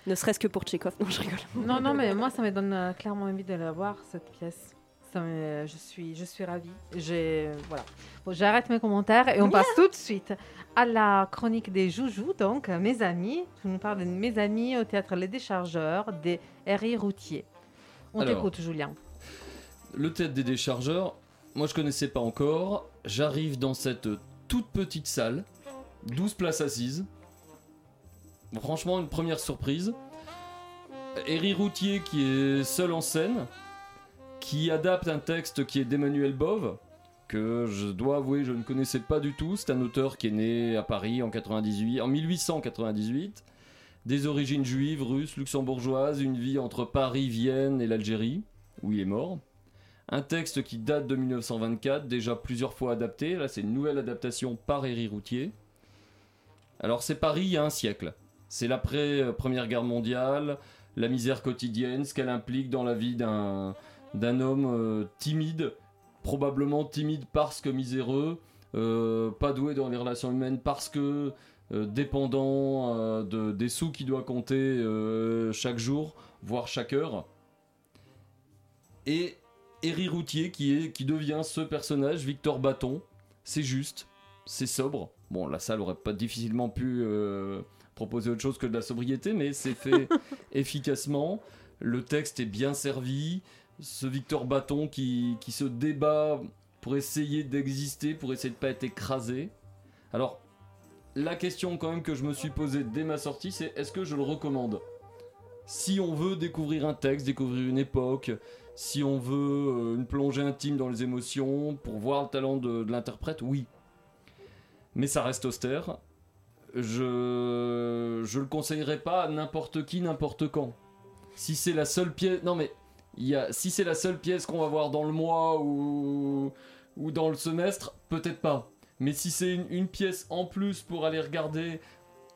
Ne serait-ce que pour Tchekhov. Non, je rigole. Non, non, mais moi, ça me donne euh, clairement envie de la voir, cette pièce. Me- je, suis, je suis ravie. J'ai, voilà. Bon, j'arrête mes commentaires et on passe tout de suite à la chronique des joujoux. Donc, euh, mes amis, tu nous parles de mes amis au théâtre Les Déchargeurs, des Herri Routiers. On t'écoute, Julien. Le théâtre des déchargeurs, moi je connaissais pas encore. J'arrive dans cette toute petite salle, 12 places assises. Franchement, une première surprise. Eri Routier qui est seul en scène, qui adapte un texte qui est d'Emmanuel Bove, que je dois avouer je ne connaissais pas du tout. C'est un auteur qui est né à Paris en, 98, en 1898, des origines juives, russes, luxembourgeoises, une vie entre Paris, Vienne et l'Algérie, où il est mort. Un texte qui date de 1924, déjà plusieurs fois adapté. Là, c'est une nouvelle adaptation par Eri Routier. Alors, c'est Paris il y a un siècle. C'est l'après-première guerre mondiale, la misère quotidienne, ce qu'elle implique dans la vie d'un d'un homme euh, timide, probablement timide parce que miséreux, euh, pas doué dans les relations humaines parce que euh, dépendant de, des sous qu'il doit compter chaque jour, voire chaque heure. Et Eri Routier qui, est, qui devient ce personnage, Victor Bâton. C'est juste, c'est sobre. Bon, la salle aurait pas difficilement pu proposer autre chose que de la sobriété, mais c'est fait efficacement. Le texte est bien servi. Ce Victor Bâton qui, qui se débat pour essayer d'exister, pour essayer de pas être écrasé. Alors, la question quand même que je me suis posée dès ma sortie, c'est est-ce que je le recommande? Si on veut découvrir un texte, découvrir une époque, si on veut euh, une plongée intime dans les émotions, pour voir le talent de, l'interprète, oui. Mais ça reste austère. Je je le conseillerais pas à n'importe qui, n'importe quand. Si c'est la seule pièce, non mais y a, si c'est la seule pièce qu'on va voir dans le mois ou ou dans le semestre, peut-être pas. Mais si c'est une, une pièce en plus pour aller regarder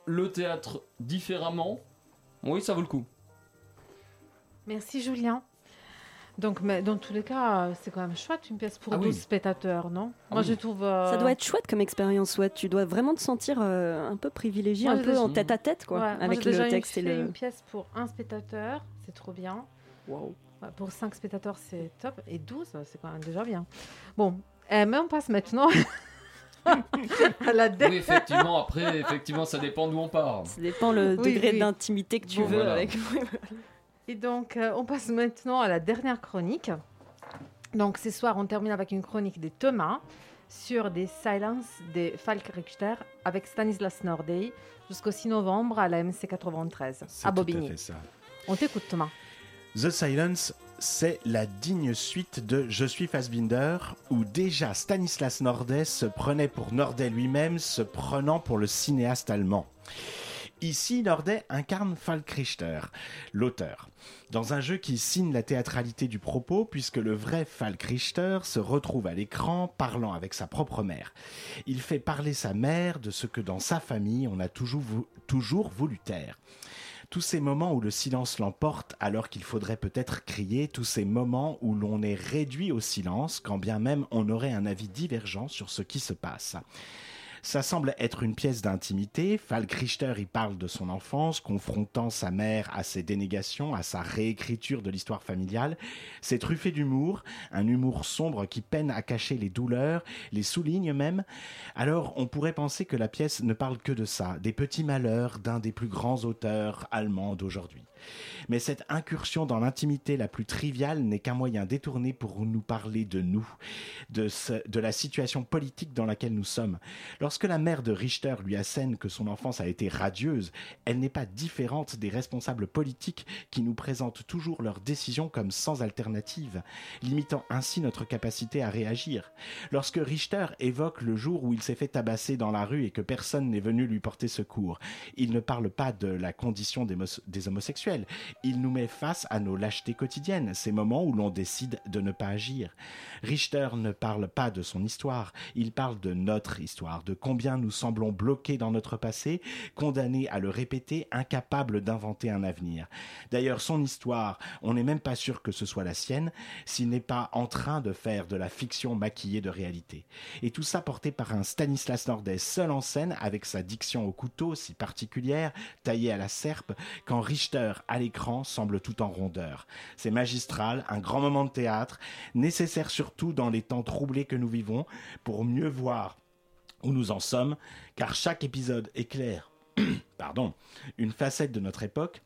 le théâtre différemment, oui, ça vaut le coup. Merci Julien. Donc, mais dans tous les cas, c'est quand même chouette une pièce pour Ah 12 oui. spectateurs, non? Ah Moi, oui. je trouve. euh, Ça doit être chouette comme expérience, ouais. Tu dois vraiment te sentir euh, un peu privilégié, Moi, un peu déjà- en tête à tête, quoi, Ouais, moi, avec déjà le eu texte et le. une pièce pour un spectateur, c'est trop bien. Wow. pour 5 spectateurs, c'est top. Et 12, c'est quand même déjà bien. Bon, euh, mais on passe maintenant à la dernière. Oui, effectivement, après, effectivement, ça dépend d'où on part. Ça dépend le Oui, degré oui. d'intimité que tu Bon, veux voilà. avec. Et donc, euh, on passe maintenant à la dernière chronique. Donc, ce soir, on termine avec une chronique de Thomas sur des silences de Falk Richter avec Stanislas Nordey jusqu'au 6 novembre à la MC 93 C'est à tout Bobigny. à fait ça. On t'écoute, Thomas. The Silence, c'est la digne suite de Je suis Fassbinder, où déjà Stanislas Nordet se prenait pour Nordet lui-même, se prenant pour le cinéaste allemand. Ici, Nordet incarne Falk Richter, l'auteur, dans un jeu qui signe la théâtralité du propos, puisque le vrai Falk Richter se retrouve à l'écran parlant avec sa propre mère. Il fait parler sa mère de ce que dans sa famille on a toujours, toujours voulu taire. Tous ces moments où le silence l'emporte alors qu'il faudrait peut-être crier, tous ces moments où l'on est réduit au silence quand bien même on aurait un avis divergent sur ce qui se passe. Ça semble être une pièce d'intimité. Falk Richter y parle de son enfance, confrontant sa mère à ses dénégations, à sa réécriture de l'histoire familiale. C'est truffé d'humour, un humour sombre qui peine à cacher les douleurs, les souligne même. Alors on pourrait penser que la pièce ne parle que de ça, des petits malheurs d'un des plus grands auteurs allemands d'aujourd'hui. Mais cette incursion dans l'intimité la plus triviale n'est qu'un moyen détourné pour nous parler de nous, de, la situation politique dans laquelle nous sommes. Lorsque la mère de Richter lui assène que son enfance a été radieuse, elle n'est pas différente des responsables politiques qui nous présentent toujours leurs décisions comme sans alternative, limitant ainsi notre capacité à réagir. Lorsque Richter évoque le jour où il s'est fait tabasser dans la rue et que personne n'est venu lui porter secours, il ne parle pas de la condition des homosexuels, il nous met face à nos lâchetés quotidiennes, ces moments où l'on décide de ne pas agir. Richter ne parle pas de son histoire, il parle de notre histoire, de combien nous semblons bloqués dans notre passé, condamnés à le répéter, incapables d'inventer un avenir. D'ailleurs, son histoire, on n'est même pas sûr que ce soit la sienne, s'il n'est pas en train de faire de la fiction maquillée de réalité. Et tout ça porté par un Stanislas Nordet seul en scène, avec sa diction au couteau si particulière, taillée à la serpe, quand Richter, à l'écran, semble tout en rondeur. C'est magistral, un grand moment de théâtre, nécessaire surtout dans les temps troublés que nous vivons, pour mieux voir où nous en sommes, car chaque épisode éclaire, pardon, une facette de notre époque,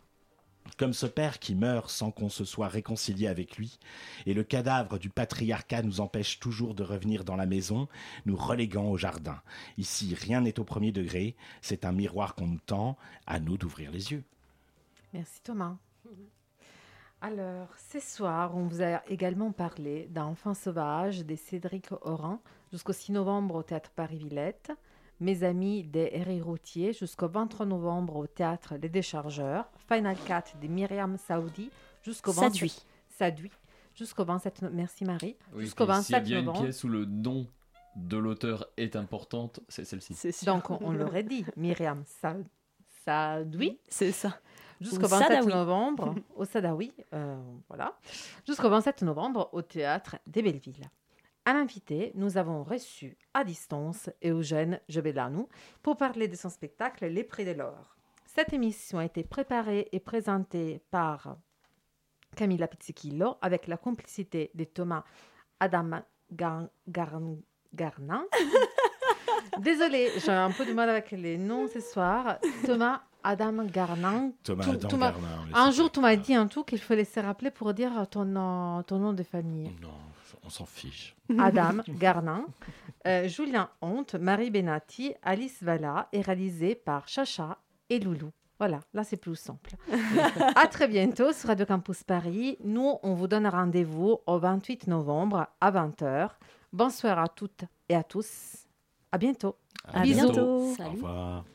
comme ce père qui meurt sans qu'on se soit réconcilié avec lui, et le cadavre du patriarcat nous empêche toujours de revenir dans la maison, nous reléguant au jardin. Ici, rien n'est au premier degré, c'est un miroir qu'on nous tend, à nous d'ouvrir les yeux. Merci Thomas. Alors, ce soir, on vous a également parlé d'Enfants sauvages de Cédric Oran jusqu'au 6 novembre au Théâtre Paris-Villette, Mes amis des Herri Routier jusqu'au 23 novembre au Théâtre Les Déchargeurs, Final Cut de Myriam Saoudi jusqu'au 27 Sadoui. Jusqu'au 27 no- Merci Marie. Oui, jusqu'au puis s'il y a 27 une novembre. pièce où le don de l'auteur est importante, c'est celle-ci. Donc, on, on l'aurait dit, Myriam Sa- Sadoui. C'est ça. Jusqu'au Ou 27 Sadawi. novembre, au Sadawi, euh, voilà. Jusqu'au 27 novembre, au Théâtre des Bellevilles. À l'invité, nous avons reçu à distance Eugène Jebelanou pour parler de son spectacle Les Prix de l'Or. Cette émission a été préparée et présentée par Camilla Pizzichillo avec la complicité de Thomas Adam Gar- Gar- Garnin. Désolée, j'ai un peu de mal avec les noms ce soir. Thomas Adam Garnin. Thomas Adam m'a- Garnin, Un jour, tu m'as dit un truc qu'il faut laisser rappeler pour dire ton nom, ton nom de famille. Non, On s'en fiche. Adam Garnin, euh, Julien Honte, Marie Benatti, Alice Valla est réalisé par Chacha et Loulou. Voilà, là c'est plus simple. à très bientôt sur Radio Campus Paris. Nous, on vous donne rendez-vous au 28 novembre à 20h. Bonsoir à toutes et à tous. À bientôt. À Bisous. bientôt. Au Salut. revoir.